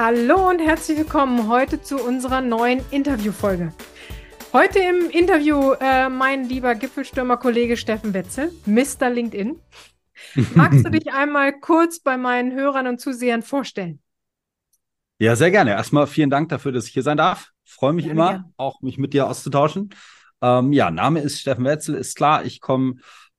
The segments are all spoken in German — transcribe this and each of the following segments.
Hallo und herzlich willkommen heute zu unserer neuen Interviewfolge. Heute im Interview äh, mein lieber Gipfelstürmer-Kollege Steffen Wetzel, Mr. LinkedIn. Magst du dich einmal kurz bei meinen Hörern und Zusehern vorstellen? Ja, sehr gerne. Erstmal vielen Dank dafür, dass ich hier sein darf. Freue mich ja, immer, ja. auch mich mit dir auszutauschen. Ähm, ja, Name ist Steffen Wetzel, ist klar. Ich komme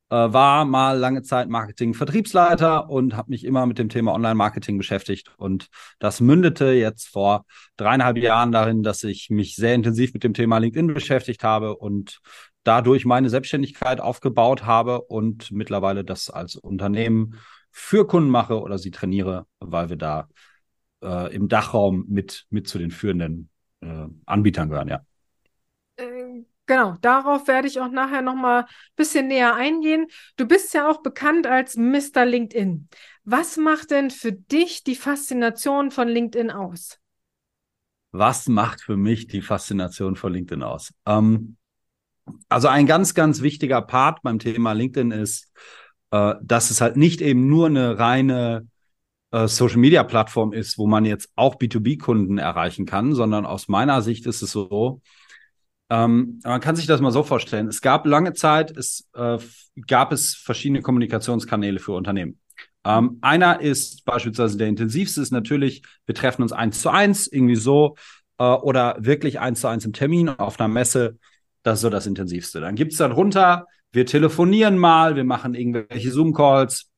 äh, war mal lange Zeit Marketing-Vertriebsleiter und habe mich immer mit dem Thema Online-Marketing beschäftigt. Und das mündete jetzt vor dreieinhalb Jahren darin, dass ich mich sehr intensiv mit dem Thema LinkedIn beschäftigt habe und dadurch meine Selbstständigkeit aufgebaut habe und mittlerweile das als Unternehmen für Kunden mache oder sie trainiere, weil wir da äh, im Dachraum mit, mit zu den führenden äh, Anbietern gehören, ja. Genau, darauf werde ich auch nachher noch mal ein bisschen näher eingehen. Du bist ja auch bekannt als Mr. LinkedIn. Was macht denn für dich die Faszination von LinkedIn aus? Was macht für mich die Faszination von LinkedIn aus? Ähm, also ein ganz, ganz wichtiger Part beim Thema LinkedIn ist, äh, dass es halt nicht eben nur eine reine äh, Social-Media-Plattform ist, wo man jetzt auch B2B-Kunden erreichen kann, sondern aus meiner Sicht ist es so, ähm, man kann sich das mal so vorstellen. Es gab lange Zeit, es äh, gab es verschiedene Kommunikationskanäle für Unternehmen. Ähm, einer ist beispielsweise der intensivste, ist natürlich, wir treffen uns eins zu eins, irgendwie so, äh, oder wirklich eins zu eins im Termin auf einer Messe. Das ist so das intensivste. Dann gibt's darunter, wir telefonieren mal, wir machen irgendwelche Zoom-Calls.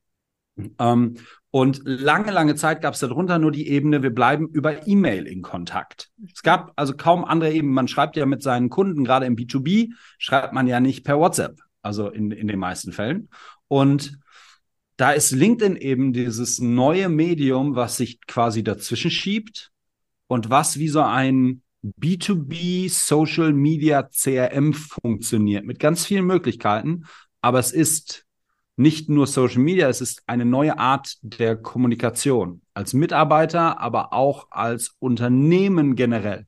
Ähm, und lange, lange Zeit gab es darunter nur die Ebene, wir bleiben über E-Mail in Kontakt. Es gab also kaum andere Ebenen. Man schreibt ja mit seinen Kunden, gerade im B2B, schreibt man ja nicht per WhatsApp, also in, in den meisten Fällen. Und da ist LinkedIn eben dieses neue Medium, was sich quasi dazwischen schiebt und was wie so ein B2B Social Media CRM funktioniert mit ganz vielen Möglichkeiten. Aber es ist nicht nur Social Media, es ist eine neue Art der Kommunikation als Mitarbeiter, aber auch als Unternehmen generell.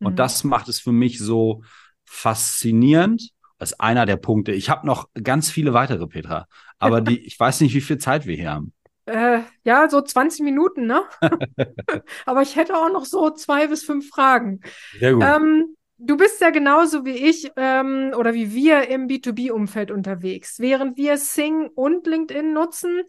Und mhm. das macht es für mich so faszinierend. Das ist einer der Punkte. Ich habe noch ganz viele weitere, Petra, aber die, ich weiß nicht, wie viel Zeit wir hier haben. Äh, ja, so 20 Minuten, ne? aber ich hätte auch noch so zwei bis fünf Fragen. Sehr gut. Ähm, Du bist ja genauso wie ich ähm, oder wie wir im B2B-Umfeld unterwegs. Während wir Sing und LinkedIn nutzen,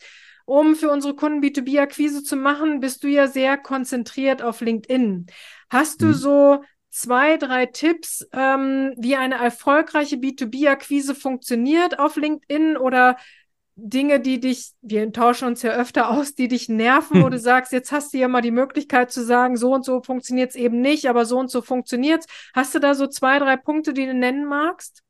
um für unsere Kunden B2B-Akquise zu machen, bist du ja sehr konzentriert auf LinkedIn. Hast du hm. so zwei, drei Tipps, ähm, wie eine erfolgreiche B2B-Akquise funktioniert auf LinkedIn oder Dinge, die dich, wir tauschen uns ja öfter aus, die dich nerven, hm. wo du sagst, jetzt hast du ja mal die Möglichkeit zu sagen, so und so funktioniert es eben nicht, aber so und so funktioniert Hast du da so zwei, drei Punkte, die du nennen magst?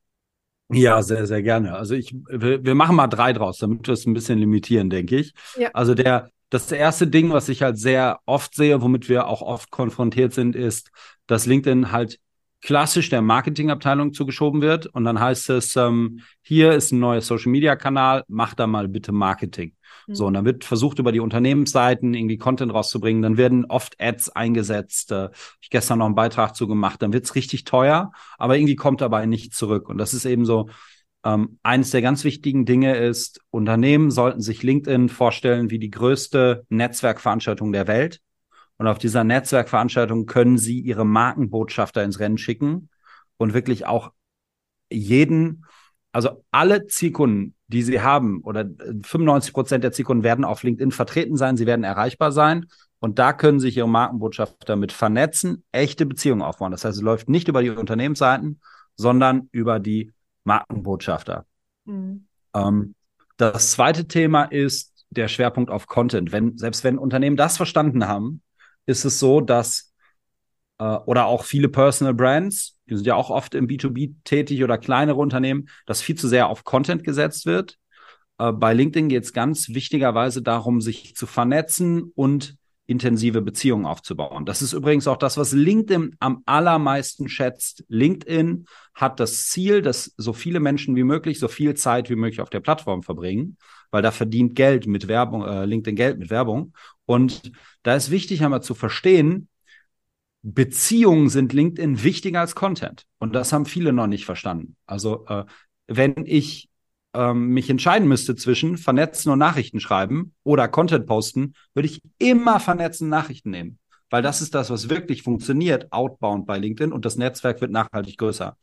Ja, sehr, sehr gerne. Also ich, wir, wir machen mal drei draus, damit wir es ein bisschen limitieren, denke ich. Ja. Also der, das erste Ding, was ich halt sehr oft sehe, womit wir auch oft konfrontiert sind, ist, dass LinkedIn halt klassisch der Marketingabteilung zugeschoben wird. Und dann heißt es, ähm, hier ist ein neuer Social-Media-Kanal, mach da mal bitte Marketing. Mhm. So, und dann wird versucht, über die Unternehmensseiten irgendwie Content rauszubringen. Dann werden oft Ads eingesetzt. Äh, ich gestern noch einen Beitrag zu gemacht. Dann wird's richtig teuer, aber irgendwie kommt dabei nicht zurück. Und das ist eben so, ähm, eines der ganz wichtigen Dinge ist, Unternehmen sollten sich LinkedIn vorstellen wie die größte Netzwerkveranstaltung der Welt. Und auf dieser Netzwerkveranstaltung können Sie Ihre Markenbotschafter ins Rennen schicken und wirklich auch jeden, also alle Zielkunden, die Sie haben, oder 95 Prozent der Zielkunden werden auf LinkedIn vertreten sein, sie werden erreichbar sein. Und da können sich Ihre Markenbotschafter mit vernetzen, echte Beziehungen aufbauen. Das heißt, es läuft nicht über die Unternehmensseiten, sondern über die Markenbotschafter. Mhm. Ähm, das zweite Thema ist der Schwerpunkt auf Content. Wenn, selbst wenn Unternehmen das verstanden haben, ist es so, dass äh, oder auch viele Personal Brands, die sind ja auch oft im B2B tätig oder kleinere Unternehmen, dass viel zu sehr auf Content gesetzt wird. Äh, bei LinkedIn geht es ganz wichtigerweise darum, sich zu vernetzen und intensive Beziehungen aufzubauen. Das ist übrigens auch das, was LinkedIn am allermeisten schätzt. LinkedIn hat das Ziel, dass so viele Menschen wie möglich so viel Zeit wie möglich auf der Plattform verbringen, weil da verdient Geld mit Werbung, äh, LinkedIn Geld mit Werbung. Und da ist wichtig einmal zu verstehen, Beziehungen sind LinkedIn wichtiger als Content. Und das haben viele noch nicht verstanden. Also äh, wenn ich ähm, mich entscheiden müsste zwischen vernetzen und Nachrichten schreiben oder Content posten, würde ich immer vernetzen Nachrichten nehmen. weil das ist das, was wirklich funktioniert, outbound bei LinkedIn und das Netzwerk wird nachhaltig größer.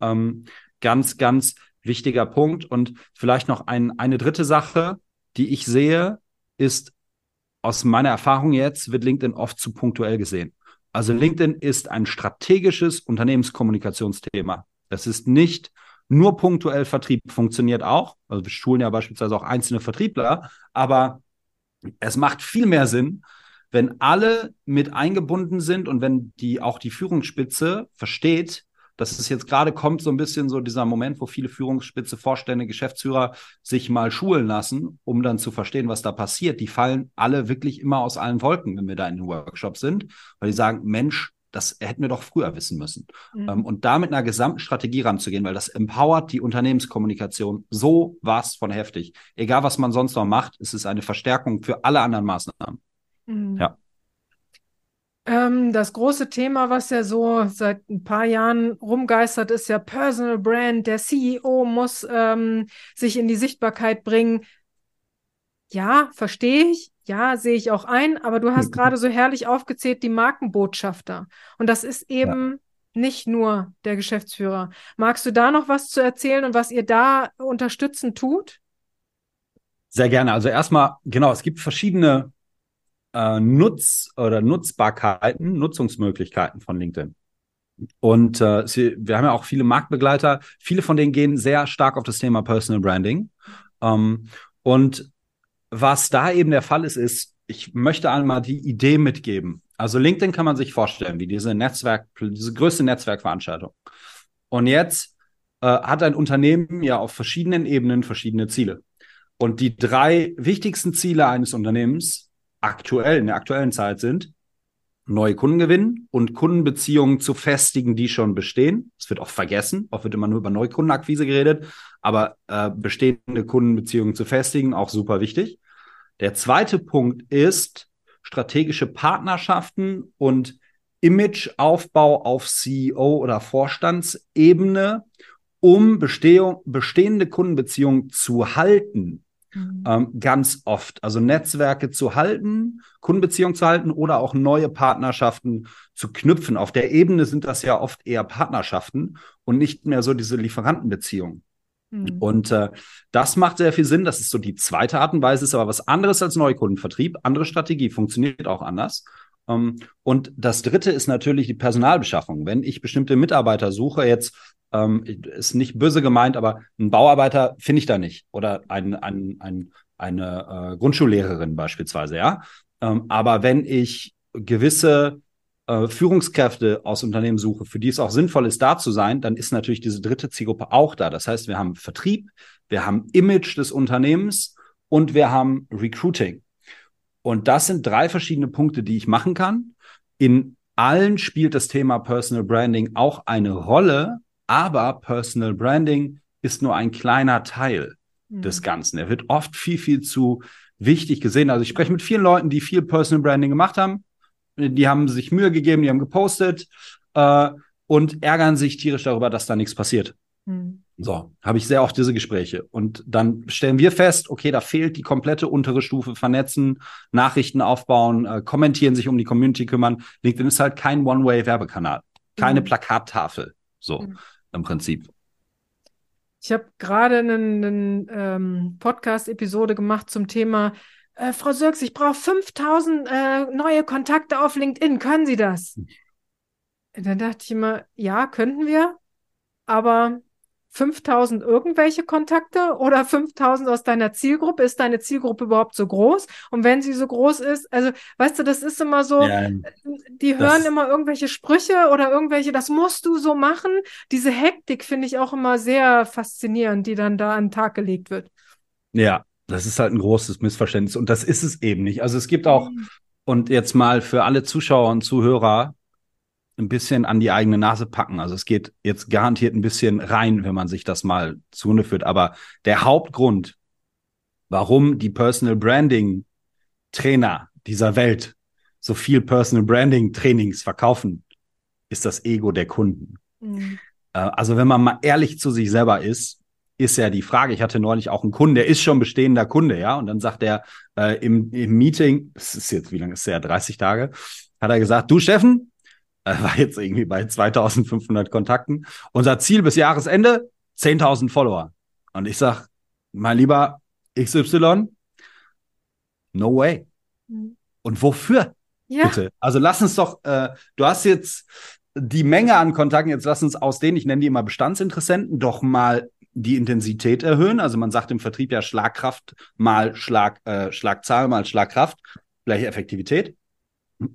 Ähm, ganz, ganz wichtiger Punkt. Und vielleicht noch ein, eine dritte Sache, die ich sehe, ist aus meiner Erfahrung jetzt, wird LinkedIn oft zu punktuell gesehen. Also LinkedIn ist ein strategisches Unternehmenskommunikationsthema. Das ist nicht nur punktuell Vertrieb, funktioniert auch. Also wir schulen ja beispielsweise auch einzelne Vertriebler, aber es macht viel mehr Sinn, wenn alle mit eingebunden sind und wenn die auch die Führungsspitze versteht, dass es jetzt gerade kommt, so ein bisschen so dieser Moment, wo viele Führungsspitze, Vorstände, Geschäftsführer sich mal schulen lassen, um dann zu verstehen, was da passiert. Die fallen alle wirklich immer aus allen Wolken, wenn wir da in den Workshops sind, weil die sagen, Mensch, das hätten wir doch früher wissen müssen. Mhm. Ähm, und da mit einer gesamten Strategie ranzugehen, weil das empowert die Unternehmenskommunikation so was von heftig. Egal, was man sonst noch macht, es ist eine Verstärkung für alle anderen Maßnahmen. Mhm. Ja. Ähm, das große Thema, was ja so seit ein paar Jahren rumgeistert, ist ja Personal Brand. Der CEO muss ähm, sich in die Sichtbarkeit bringen. Ja, verstehe ich. Ja, sehe ich auch ein. Aber du hast gerade so herrlich aufgezählt die Markenbotschafter. Und das ist eben ja. nicht nur der Geschäftsführer. Magst du da noch was zu erzählen und was ihr da unterstützend tut? Sehr gerne. Also erstmal, genau, es gibt verschiedene äh, Nutz- oder Nutzbarkeiten, Nutzungsmöglichkeiten von LinkedIn. Und äh, sie, wir haben ja auch viele Marktbegleiter. Viele von denen gehen sehr stark auf das Thema Personal Branding. Ähm, und was da eben der Fall ist, ist, ich möchte einmal die Idee mitgeben. Also LinkedIn kann man sich vorstellen, wie diese Netzwerk, diese größte Netzwerkveranstaltung. Und jetzt äh, hat ein Unternehmen ja auf verschiedenen Ebenen verschiedene Ziele. Und die drei wichtigsten Ziele eines Unternehmens aktuell, in der aktuellen Zeit sind, neue Kunden gewinnen und Kundenbeziehungen zu festigen, die schon bestehen. Es wird oft vergessen, oft wird immer nur über Neukundenakquise geredet, aber äh, bestehende Kundenbeziehungen zu festigen, auch super wichtig. Der zweite Punkt ist strategische Partnerschaften und Imageaufbau auf CEO oder Vorstandsebene, um bestehende Kundenbeziehungen zu halten Mhm. Ähm, ganz oft. Also Netzwerke zu halten, Kundenbeziehungen zu halten oder auch neue Partnerschaften zu knüpfen. Auf der Ebene sind das ja oft eher Partnerschaften und nicht mehr so diese Lieferantenbeziehungen. Mhm. Und äh, das macht sehr viel Sinn. Das ist so die zweite Art und Weise, ist aber was anderes als Neukundenvertrieb. Andere Strategie funktioniert auch anders. Ähm, und das dritte ist natürlich die Personalbeschaffung. Wenn ich bestimmte Mitarbeiter suche, jetzt ähm, ist nicht böse gemeint, aber einen Bauarbeiter finde ich da nicht. Oder ein, ein, ein, eine äh, Grundschullehrerin beispielsweise, ja. Ähm, aber wenn ich gewisse äh, Führungskräfte aus Unternehmen suche, für die es auch sinnvoll ist, da zu sein, dann ist natürlich diese dritte Zielgruppe auch da. Das heißt, wir haben Vertrieb, wir haben Image des Unternehmens und wir haben Recruiting. Und das sind drei verschiedene Punkte, die ich machen kann. In allen spielt das Thema Personal Branding auch eine Rolle, aber Personal Branding ist nur ein kleiner Teil mhm. des Ganzen. Er wird oft viel, viel zu wichtig gesehen. Also ich spreche mit vielen Leuten, die viel Personal Branding gemacht haben. Die haben sich Mühe gegeben, die haben gepostet äh, und ärgern sich tierisch darüber, dass da nichts passiert. Mhm. So, habe ich sehr oft diese Gespräche. Und dann stellen wir fest, okay, da fehlt die komplette untere Stufe, vernetzen, Nachrichten aufbauen, äh, kommentieren, sich um die Community kümmern. LinkedIn ist halt kein One-Way-Werbekanal, keine mhm. Plakattafel. So. Mhm im Prinzip. Ich habe gerade eine ähm, Podcast-Episode gemacht zum Thema, äh, Frau Sirks, ich brauche 5000 äh, neue Kontakte auf LinkedIn. Können Sie das? Hm. Dann dachte ich immer, ja, könnten wir, aber 5000 irgendwelche Kontakte oder 5000 aus deiner Zielgruppe? Ist deine Zielgruppe überhaupt so groß? Und wenn sie so groß ist, also weißt du, das ist immer so, ja, die hören immer irgendwelche Sprüche oder irgendwelche, das musst du so machen. Diese Hektik finde ich auch immer sehr faszinierend, die dann da an den Tag gelegt wird. Ja, das ist halt ein großes Missverständnis und das ist es eben nicht. Also es gibt auch, mhm. und jetzt mal für alle Zuschauer und Zuhörer, ein bisschen an die eigene Nase packen. Also es geht jetzt garantiert ein bisschen rein, wenn man sich das mal zunde führt. Aber der Hauptgrund, warum die Personal Branding Trainer dieser Welt so viel Personal Branding Trainings verkaufen, ist das Ego der Kunden. Mhm. Äh, also wenn man mal ehrlich zu sich selber ist, ist ja die Frage. Ich hatte neulich auch einen Kunden, der ist schon bestehender Kunde, ja, und dann sagt er äh, im, im Meeting, das ist jetzt, wie lange ist der, 30 Tage, hat er gesagt, du Steffen, war jetzt irgendwie bei 2500 Kontakten, unser Ziel bis Jahresende, 10.000 Follower. Und ich sag, mein lieber XY, no way. Mhm. Und wofür? Ja. Bitte. Also lass uns doch, äh, du hast jetzt die Menge an Kontakten, jetzt lass uns aus denen, ich nenne die immer Bestandsinteressenten, doch mal die Intensität erhöhen. Also man sagt im Vertrieb ja Schlagkraft mal Schlag, äh, Schlagzahl mal Schlagkraft, gleiche Effektivität.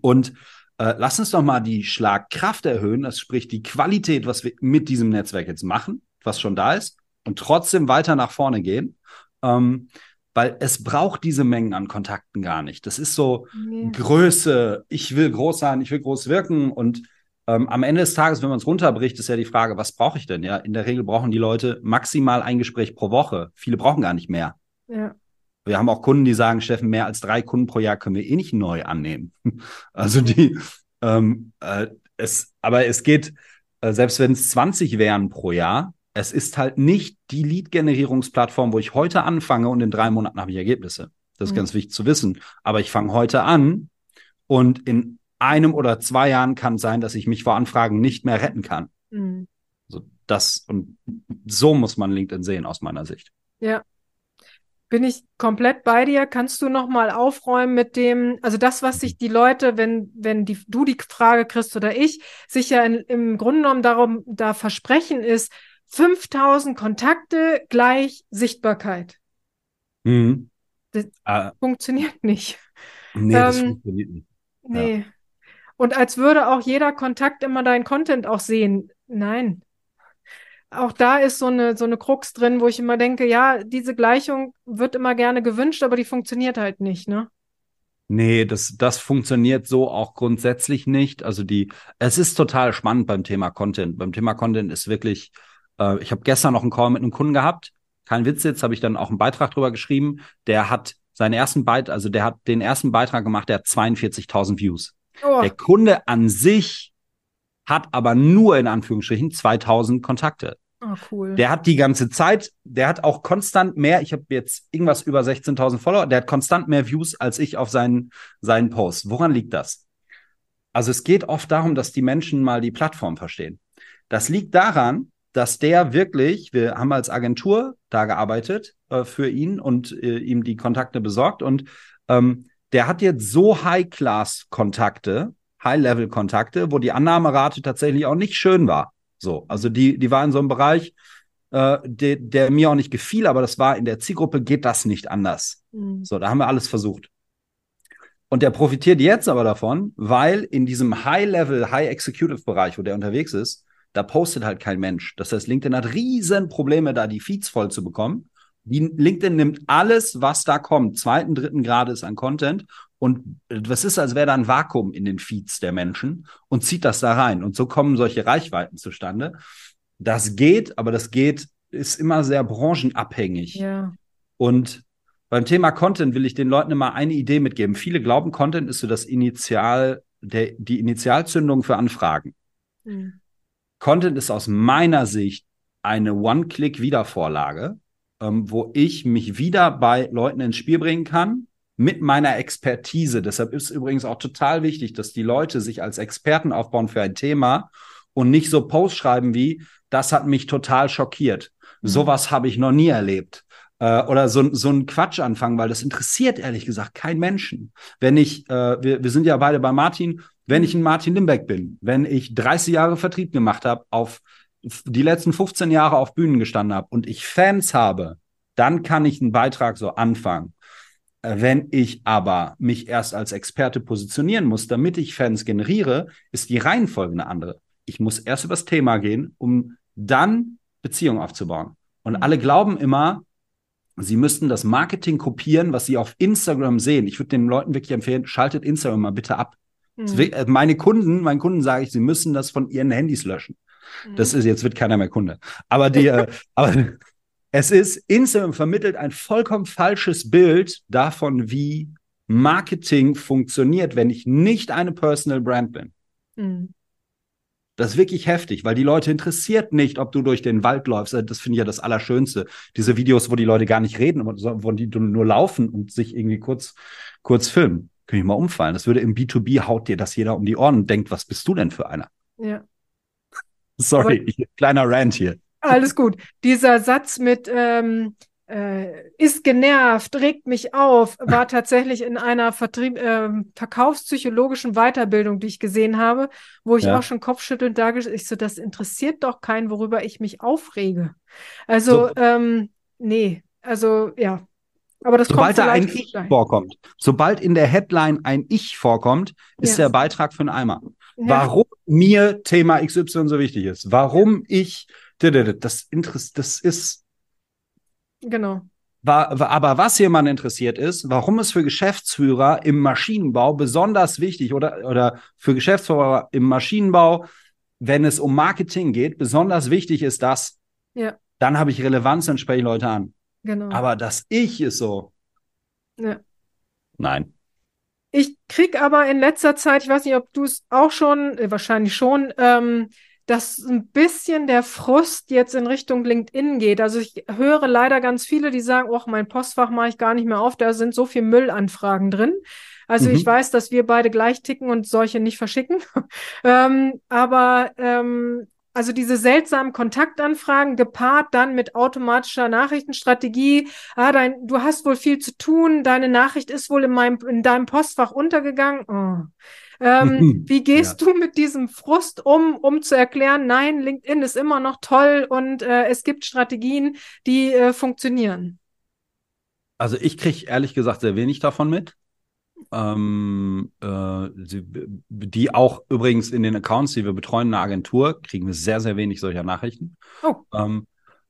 Und äh, lass uns doch mal die Schlagkraft erhöhen, das spricht die Qualität, was wir mit diesem Netzwerk jetzt machen, was schon da ist, und trotzdem weiter nach vorne gehen. Ähm, weil es braucht diese Mengen an Kontakten gar nicht. Das ist so nee. Größe, ich will groß sein, ich will groß wirken und ähm, am Ende des Tages, wenn man es runterbricht, ist ja die Frage, was brauche ich denn? Ja, in der Regel brauchen die Leute maximal ein Gespräch pro Woche. Viele brauchen gar nicht mehr. Ja. Wir haben auch Kunden, die sagen, Steffen, mehr als drei Kunden pro Jahr können wir eh nicht neu annehmen. also die, ähm, äh, es, aber es geht, äh, selbst wenn es 20 wären pro Jahr, es ist halt nicht die Lead-Generierungsplattform, wo ich heute anfange und in drei Monaten habe ich Ergebnisse. Das ist mhm. ganz wichtig zu wissen. Aber ich fange heute an und in einem oder zwei Jahren kann sein, dass ich mich vor Anfragen nicht mehr retten kann. Mhm. So das und so muss man LinkedIn sehen aus meiner Sicht. Ja. Bin ich komplett bei dir? Kannst du noch mal aufräumen mit dem, also das, was sich die Leute, wenn wenn die, du die Frage kriegst oder ich, sich ja in, im Grunde genommen darum da versprechen ist, 5000 Kontakte gleich Sichtbarkeit. Mhm. Das ah. funktioniert nicht. Nee, ähm, das funktioniert nicht. Nee. Ja. Und als würde auch jeder Kontakt immer deinen Content auch sehen. Nein. Auch da ist so eine, so eine Krux drin, wo ich immer denke, ja, diese Gleichung wird immer gerne gewünscht, aber die funktioniert halt nicht, ne? Nee, das, das funktioniert so auch grundsätzlich nicht. Also die, es ist total spannend beim Thema Content. Beim Thema Content ist wirklich, äh, ich habe gestern noch einen Call mit einem Kunden gehabt. Kein Witz jetzt, habe ich dann auch einen Beitrag drüber geschrieben. Der hat seinen ersten Beitrag, also der hat den ersten Beitrag gemacht, der hat 42.000 Views. Oh. Der Kunde an sich hat aber nur in Anführungsstrichen 2000 Kontakte. Oh, cool. Der hat die ganze Zeit, der hat auch konstant mehr, ich habe jetzt irgendwas über 16.000 Follower, der hat konstant mehr Views als ich auf seinen, seinen Post. Woran liegt das? Also es geht oft darum, dass die Menschen mal die Plattform verstehen. Das liegt daran, dass der wirklich, wir haben als Agentur da gearbeitet äh, für ihn und äh, ihm die Kontakte besorgt und ähm, der hat jetzt so High-Class-Kontakte, High-Level-Kontakte, wo die Annahmerate tatsächlich auch nicht schön war. So, also die, die war in so einem Bereich, äh, de, der mir auch nicht gefiel, aber das war in der Zielgruppe geht das nicht anders. Mhm. So, da haben wir alles versucht. Und der profitiert jetzt aber davon, weil in diesem High-Level, High-Executive-Bereich, wo der unterwegs ist, da postet halt kein Mensch. Das heißt, LinkedIn hat riesen Probleme, da die Feeds voll zu bekommen. Die LinkedIn nimmt alles, was da kommt, zweiten, dritten Grades an Content und was ist, als wäre da ein Vakuum in den Feeds der Menschen und zieht das da rein. Und so kommen solche Reichweiten zustande. Das geht, aber das geht, ist immer sehr branchenabhängig. Ja. Und beim Thema Content will ich den Leuten immer eine Idee mitgeben. Viele glauben, Content ist so das Initial, der, die Initialzündung für Anfragen. Mhm. Content ist aus meiner Sicht eine One-Click-Wiedervorlage ähm, wo ich mich wieder bei Leuten ins Spiel bringen kann mit meiner Expertise. Deshalb ist übrigens auch total wichtig, dass die Leute sich als Experten aufbauen für ein Thema und nicht so Posts schreiben wie, das hat mich total schockiert. Mhm. Sowas habe ich noch nie erlebt. Äh, oder so, so ein Quatsch anfangen, weil das interessiert ehrlich gesagt kein Menschen. Wenn ich, äh, wir, wir sind ja beide bei Martin, wenn ich ein Martin Limbeck bin, wenn ich 30 Jahre Vertrieb gemacht habe auf die letzten 15 Jahre auf Bühnen gestanden habe und ich Fans habe, dann kann ich einen Beitrag so anfangen. Äh, wenn ich aber mich erst als Experte positionieren muss, damit ich Fans generiere, ist die Reihenfolge eine andere. Ich muss erst übers Thema gehen, um dann Beziehungen aufzubauen. Und mhm. alle glauben immer, sie müssten das Marketing kopieren, was sie auf Instagram sehen. Ich würde den Leuten wirklich empfehlen, schaltet Instagram mal bitte ab. Mhm. Äh, meine Kunden, meinen Kunden sage ich, sie müssen das von ihren Handys löschen. Das mhm. ist, jetzt wird keiner mehr Kunde. Aber die, äh, aber es ist, Instagram vermittelt ein vollkommen falsches Bild davon, wie Marketing funktioniert, wenn ich nicht eine Personal Brand bin. Mhm. Das ist wirklich heftig, weil die Leute interessiert nicht, ob du durch den Wald läufst. Das finde ich ja das Allerschönste. Diese Videos, wo die Leute gar nicht reden, wo die nur laufen und sich irgendwie kurz, kurz filmen. Könnte ich mal umfallen. Das würde im B2B haut dir das jeder um die Ohren und denkt, was bist du denn für einer? Ja. Sorry, Aber, kleiner Rant hier. Alles gut. Dieser Satz mit, ähm, äh, ist genervt, regt mich auf, war tatsächlich in einer Vertrieb, äh, verkaufspsychologischen Weiterbildung, die ich gesehen habe, wo ich ja. auch schon kopfschüttelnd da ich so, das interessiert doch keinen, worüber ich mich aufrege. Also, so. ähm, nee, also ja. Aber das sobald da ein Ich rein. vorkommt, sobald in der Headline ein Ich vorkommt, ist ja. der Beitrag für einen Eimer. Ja. Warum mir Thema XY so wichtig ist, warum ich, das, das ist Genau. War, aber was jemand interessiert ist, warum es für Geschäftsführer im Maschinenbau besonders wichtig oder, oder für Geschäftsführer im Maschinenbau, wenn es um Marketing geht, besonders wichtig ist das, ja. dann habe ich Relevanz, dann spreche ich Leute an. Genau. Aber das Ich ist so. Ja. Nein. Ich krieg aber in letzter Zeit, ich weiß nicht, ob du es auch schon, äh, wahrscheinlich schon, ähm, dass ein bisschen der Frust jetzt in Richtung LinkedIn geht. Also ich höre leider ganz viele, die sagen, oh, mein Postfach mache ich gar nicht mehr auf, da sind so viele Müllanfragen drin. Also mhm. ich weiß, dass wir beide gleich ticken und solche nicht verschicken. ähm, aber ähm, also diese seltsamen Kontaktanfragen gepaart dann mit automatischer Nachrichtenstrategie. Ah, dein, du hast wohl viel zu tun, deine Nachricht ist wohl in meinem in deinem Postfach untergegangen. Oh. Ähm, wie gehst ja. du mit diesem Frust um, um zu erklären, nein, LinkedIn ist immer noch toll und äh, es gibt Strategien, die äh, funktionieren? Also ich kriege ehrlich gesagt sehr wenig davon mit. Ähm, äh, die auch übrigens in den Accounts, die wir betreuen in der Agentur, kriegen wir sehr, sehr wenig solcher Nachrichten. Oh. Ähm,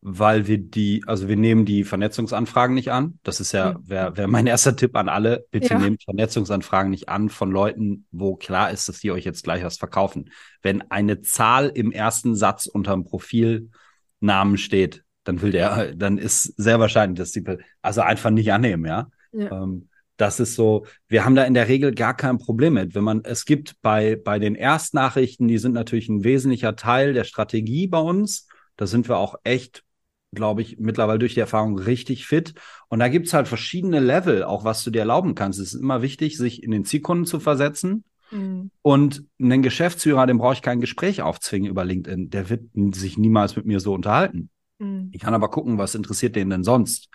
weil wir die, also wir nehmen die Vernetzungsanfragen nicht an. Das ist ja, wäre wär mein erster Tipp an alle. Bitte ja. nehmt Vernetzungsanfragen nicht an von Leuten, wo klar ist, dass die euch jetzt gleich was verkaufen. Wenn eine Zahl im ersten Satz unter dem Profilnamen steht, dann will der, dann ist sehr wahrscheinlich, dass die, also einfach nicht annehmen, ja. ja. Ähm, das ist so, wir haben da in der Regel gar kein Problem mit. Wenn man, es gibt bei, bei den Erstnachrichten, die sind natürlich ein wesentlicher Teil der Strategie bei uns. Da sind wir auch echt glaube ich, mittlerweile durch die Erfahrung richtig fit. Und da gibt es halt verschiedene Level, auch was du dir erlauben kannst. Es ist immer wichtig, sich in den Zielkunden zu versetzen. Mhm. Und einen Geschäftsführer, dem brauche ich kein Gespräch aufzwingen über LinkedIn. Der wird sich niemals mit mir so unterhalten. Mhm. Ich kann aber gucken, was interessiert den denn sonst.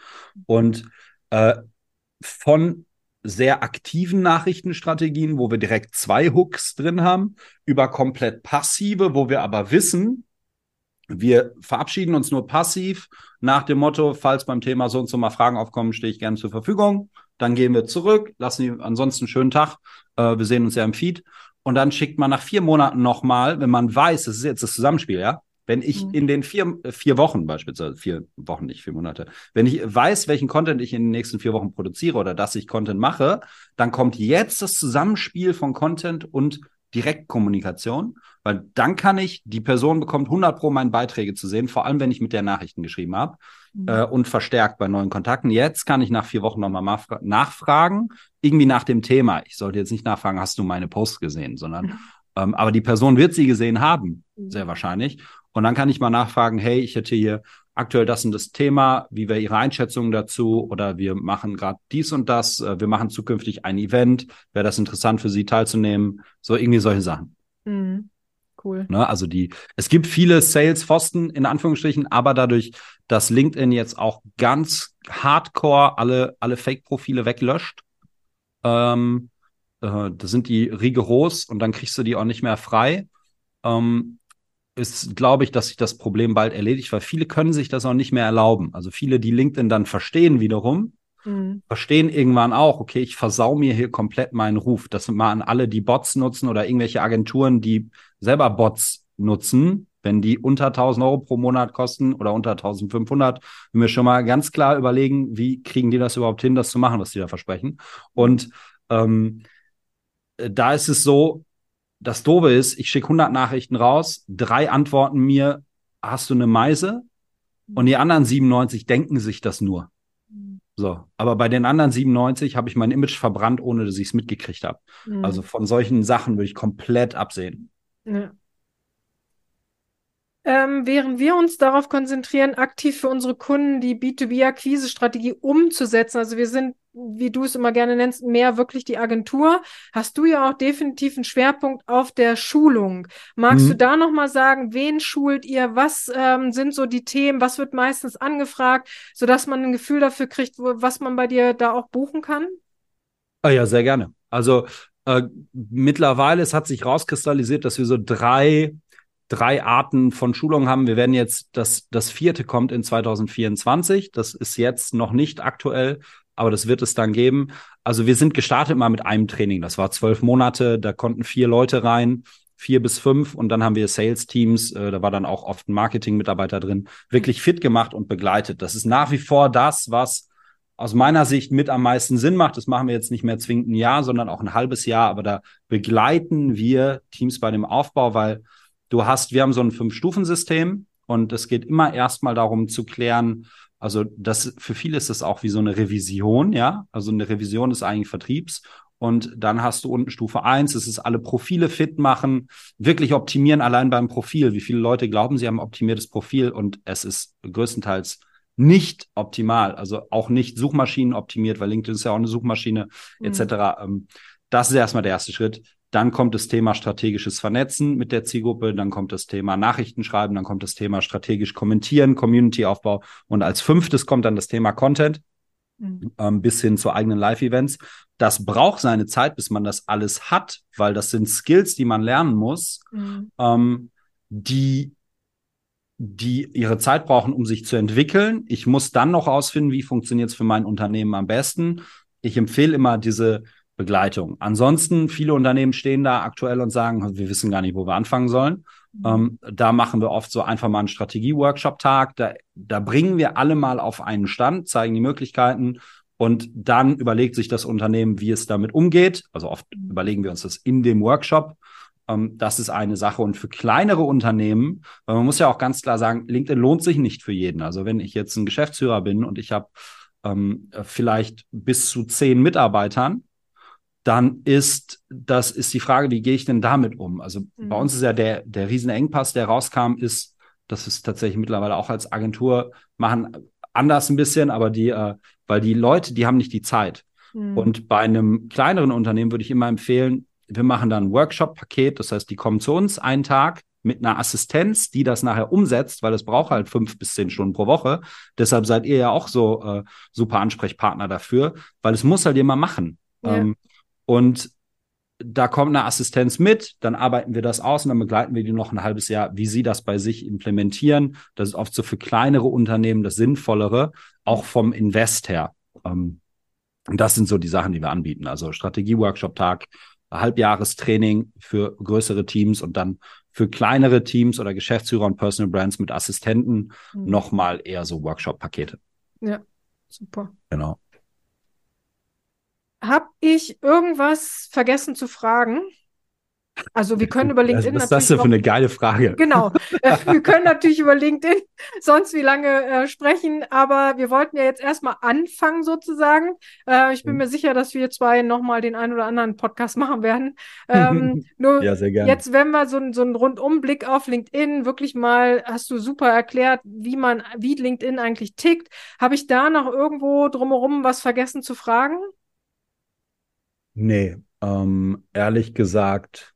Und äh, von sehr aktiven Nachrichtenstrategien, wo wir direkt zwei Hooks drin haben, über komplett passive, wo wir aber wissen, wir verabschieden uns nur passiv nach dem Motto, falls beim Thema so und so mal Fragen aufkommen, stehe ich gerne zur Verfügung. Dann gehen wir zurück, lassen die ansonsten einen schönen Tag. Äh, wir sehen uns ja im Feed. Und dann schickt man nach vier Monaten nochmal, wenn man weiß, das ist jetzt das Zusammenspiel, ja. Wenn ich mhm. in den vier, vier Wochen beispielsweise, vier Wochen, nicht vier Monate, wenn ich weiß, welchen Content ich in den nächsten vier Wochen produziere oder dass ich Content mache, dann kommt jetzt das Zusammenspiel von Content und Direktkommunikation, weil dann kann ich, die Person bekommt 100 pro meine Beiträge zu sehen, vor allem wenn ich mit der Nachrichten geschrieben habe mhm. äh, und verstärkt bei neuen Kontakten. Jetzt kann ich nach vier Wochen nochmal nachfragen, irgendwie nach dem Thema. Ich sollte jetzt nicht nachfragen, hast du meine Post gesehen, sondern, mhm. ähm, aber die Person wird sie gesehen haben, mhm. sehr wahrscheinlich. Und dann kann ich mal nachfragen, hey, ich hätte hier aktuell das und das Thema, wie wäre Ihre Einschätzung dazu? Oder wir machen gerade dies und das, äh, wir machen zukünftig ein Event, wäre das interessant für Sie teilzunehmen? So irgendwie solche Sachen. Mhm. Cool. Ne, also die, es gibt viele Sales-Pfosten in Anführungsstrichen, aber dadurch, dass LinkedIn jetzt auch ganz hardcore alle, alle Fake-Profile weglöscht, ähm, äh, da sind die rigoros und dann kriegst du die auch nicht mehr frei. Ähm, ist, glaube ich, dass sich das Problem bald erledigt, weil viele können sich das auch nicht mehr erlauben. Also viele, die LinkedIn dann verstehen wiederum, mhm. verstehen irgendwann auch, okay, ich versau mir hier komplett meinen Ruf. Das sind mal an alle, die Bots nutzen oder irgendwelche Agenturen, die selber Bots nutzen, wenn die unter 1000 Euro pro Monat kosten oder unter 1500, wir schon mal ganz klar überlegen, wie kriegen die das überhaupt hin, das zu machen, was die da versprechen. Und ähm, da ist es so, das Dobe ist, ich schicke 100 Nachrichten raus, drei antworten mir, hast du eine Meise? Und die anderen 97 denken sich das nur. So, aber bei den anderen 97 habe ich mein Image verbrannt, ohne dass ich es mitgekriegt habe. Mhm. Also von solchen Sachen würde ich komplett absehen. Ja. ähm, während wir uns darauf konzentrieren, aktiv für unsere Kunden die B2B-Akquise-Strategie umzusetzen. Also wir sind, wie du es immer gerne nennst, mehr wirklich die Agentur. Hast du ja auch definitiv einen Schwerpunkt auf der Schulung. Magst mhm. du da nochmal sagen, wen schult ihr? Was ähm, sind so die Themen? Was wird meistens angefragt, sodass man ein Gefühl dafür kriegt, wo, was man bei dir da auch buchen kann? Ah ja, sehr gerne. Also äh, mittlerweile, es hat sich rauskristallisiert, dass wir so drei drei Arten von Schulungen haben. Wir werden jetzt, das, das vierte kommt in 2024. Das ist jetzt noch nicht aktuell, aber das wird es dann geben. Also wir sind gestartet mal mit einem Training. Das war zwölf Monate, da konnten vier Leute rein, vier bis fünf und dann haben wir Sales-Teams, äh, da war dann auch oft ein Marketing-Mitarbeiter drin, wirklich fit gemacht und begleitet. Das ist nach wie vor das, was aus meiner Sicht mit am meisten Sinn macht. Das machen wir jetzt nicht mehr zwingend ein Jahr, sondern auch ein halbes Jahr, aber da begleiten wir Teams bei dem Aufbau, weil Du hast, wir haben so ein Fünf-Stufen-System und es geht immer erstmal darum zu klären, also das für viele ist das auch wie so eine Revision, ja. Also eine Revision ist eigentlich Vertriebs. Und dann hast du unten Stufe eins, das ist alle Profile fit machen, wirklich optimieren allein beim Profil. Wie viele Leute glauben, sie haben optimiertes Profil und es ist größtenteils nicht optimal, also auch nicht Suchmaschinen optimiert, weil LinkedIn ist ja auch eine Suchmaschine mhm. etc. Ähm, das ist erstmal der erste Schritt. Dann kommt das Thema strategisches Vernetzen mit der Zielgruppe, dann kommt das Thema Nachrichten schreiben, dann kommt das Thema strategisch kommentieren, Community-Aufbau und als fünftes kommt dann das Thema Content mhm. ähm, bis hin zu eigenen Live-Events. Das braucht seine Zeit, bis man das alles hat, weil das sind Skills, die man lernen muss, mhm. ähm, die die ihre Zeit brauchen, um sich zu entwickeln. Ich muss dann noch ausfinden, wie funktioniert es für mein Unternehmen am besten. Ich empfehle immer diese Begleitung. Ansonsten, viele Unternehmen stehen da aktuell und sagen, wir wissen gar nicht, wo wir anfangen sollen. Mhm. Ähm, da machen wir oft so einfach mal einen Strategie-Workshop-Tag. Da, da bringen wir alle mal auf einen Stand, zeigen die Möglichkeiten und dann überlegt sich das Unternehmen, wie es damit umgeht. Also oft mhm. überlegen wir uns das in dem Workshop. Ähm, das ist eine Sache. Und für kleinere Unternehmen, weil man muss ja auch ganz klar sagen, LinkedIn lohnt sich nicht für jeden. Also wenn ich jetzt ein Geschäftsführer bin und ich habe ähm, vielleicht bis zu zehn Mitarbeitern, dann ist das ist die Frage, wie gehe ich denn damit um? Also mhm. bei uns ist ja der der Riesenengpass, der rauskam, ist, dass es tatsächlich mittlerweile auch als Agentur machen anders ein bisschen, aber die, äh, weil die Leute, die haben nicht die Zeit. Mhm. Und bei einem kleineren Unternehmen würde ich immer empfehlen, wir machen dann ein Workshop-Paket, das heißt, die kommen zu uns einen Tag mit einer Assistenz, die das nachher umsetzt, weil es braucht halt fünf bis zehn Stunden pro Woche. Deshalb seid ihr ja auch so äh, super Ansprechpartner dafür, weil es muss halt jemand machen. Ja. Ähm, und da kommt eine Assistenz mit, dann arbeiten wir das aus und dann begleiten wir die noch ein halbes Jahr, wie sie das bei sich implementieren. Das ist oft so für kleinere Unternehmen das Sinnvollere, auch vom Invest her. Ähm, und das sind so die Sachen, die wir anbieten. Also Strategie-Workshop-Tag, Halbjahrestraining für größere Teams und dann für kleinere Teams oder Geschäftsführer und Personal Brands mit Assistenten mhm. nochmal eher so Workshop-Pakete. Ja, super. Genau. Habe ich irgendwas vergessen zu fragen? Also wir können über LinkedIn. Was ist das denn für eine geile Frage? Genau. Äh, wir können natürlich über LinkedIn sonst wie lange äh, sprechen, aber wir wollten ja jetzt erstmal anfangen sozusagen. Äh, ich bin mhm. mir sicher, dass wir zwei nochmal den einen oder anderen Podcast machen werden. Ähm, nur ja, sehr gerne. jetzt, wenn wir so, so einen Rundumblick auf LinkedIn, wirklich mal, hast du super erklärt, wie man, wie LinkedIn eigentlich tickt. Habe ich da noch irgendwo drumherum was vergessen zu fragen? Nee, ähm, ehrlich gesagt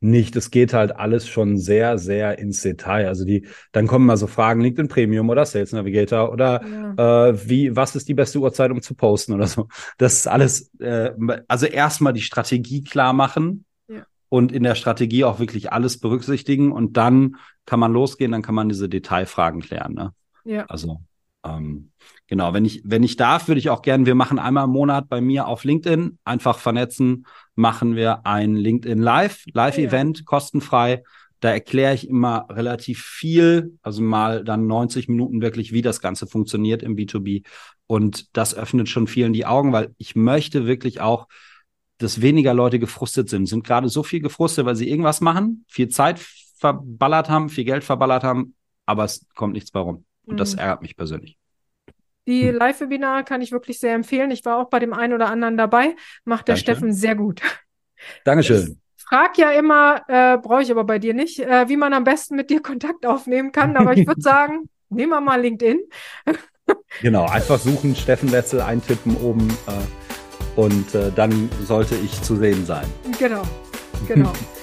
nicht. Es geht halt alles schon sehr, sehr ins Detail. Also die, dann kommen mal so Fragen, LinkedIn Premium oder Sales Navigator oder ja. äh, wie, was ist die beste Uhrzeit, um zu posten oder so. Das ist alles, äh, also erstmal die Strategie klar machen ja. und in der Strategie auch wirklich alles berücksichtigen und dann kann man losgehen, dann kann man diese Detailfragen klären. Ne? Ja. Also ähm, genau, wenn ich, wenn ich darf, würde ich auch gerne, wir machen einmal im Monat bei mir auf LinkedIn, einfach vernetzen, machen wir ein LinkedIn Live, Live-Event, ja. kostenfrei. Da erkläre ich immer relativ viel, also mal dann 90 Minuten wirklich, wie das Ganze funktioniert im B2B. Und das öffnet schon vielen die Augen, weil ich möchte wirklich auch, dass weniger Leute gefrustet sind. Sind gerade so viel gefrustet, weil sie irgendwas machen, viel Zeit verballert haben, viel Geld verballert haben, aber es kommt nichts bei rum. Und mhm. das ärgert mich persönlich. Die hm. Live-Webinare kann ich wirklich sehr empfehlen. Ich war auch bei dem einen oder anderen dabei. Macht der Danke. Steffen sehr gut. Dankeschön. Ich frage ja immer, äh, brauche ich aber bei dir nicht, äh, wie man am besten mit dir Kontakt aufnehmen kann. Aber ich würde sagen, nehmen wir mal LinkedIn. genau, einfach suchen, Steffen Wetzel eintippen oben äh, und äh, dann sollte ich zu sehen sein. Genau, genau.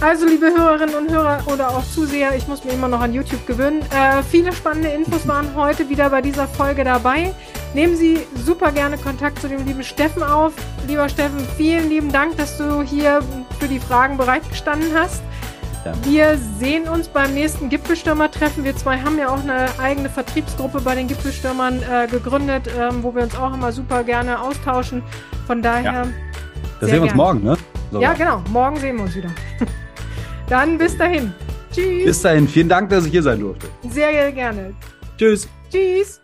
Also, liebe Hörerinnen und Hörer oder auch Zuseher, ich muss mir immer noch an YouTube gewöhnen. Äh, viele spannende Infos waren heute wieder bei dieser Folge dabei. Nehmen Sie super gerne Kontakt zu dem lieben Steffen auf. Lieber Steffen, vielen lieben Dank, dass du hier für die Fragen bereitgestanden hast. Ja. Wir sehen uns beim nächsten Gipfelstürmer-Treffen. Wir zwei haben ja auch eine eigene Vertriebsgruppe bei den Gipfelstürmern äh, gegründet, ähm, wo wir uns auch immer super gerne austauschen. Von daher. Ja. Da sehen wir uns morgen, ne? So. Ja, genau. Morgen sehen wir uns wieder. Dann bis dahin. Tschüss. Bis dahin. Vielen Dank, dass ich hier sein durfte. Sehr gerne. Tschüss. Tschüss.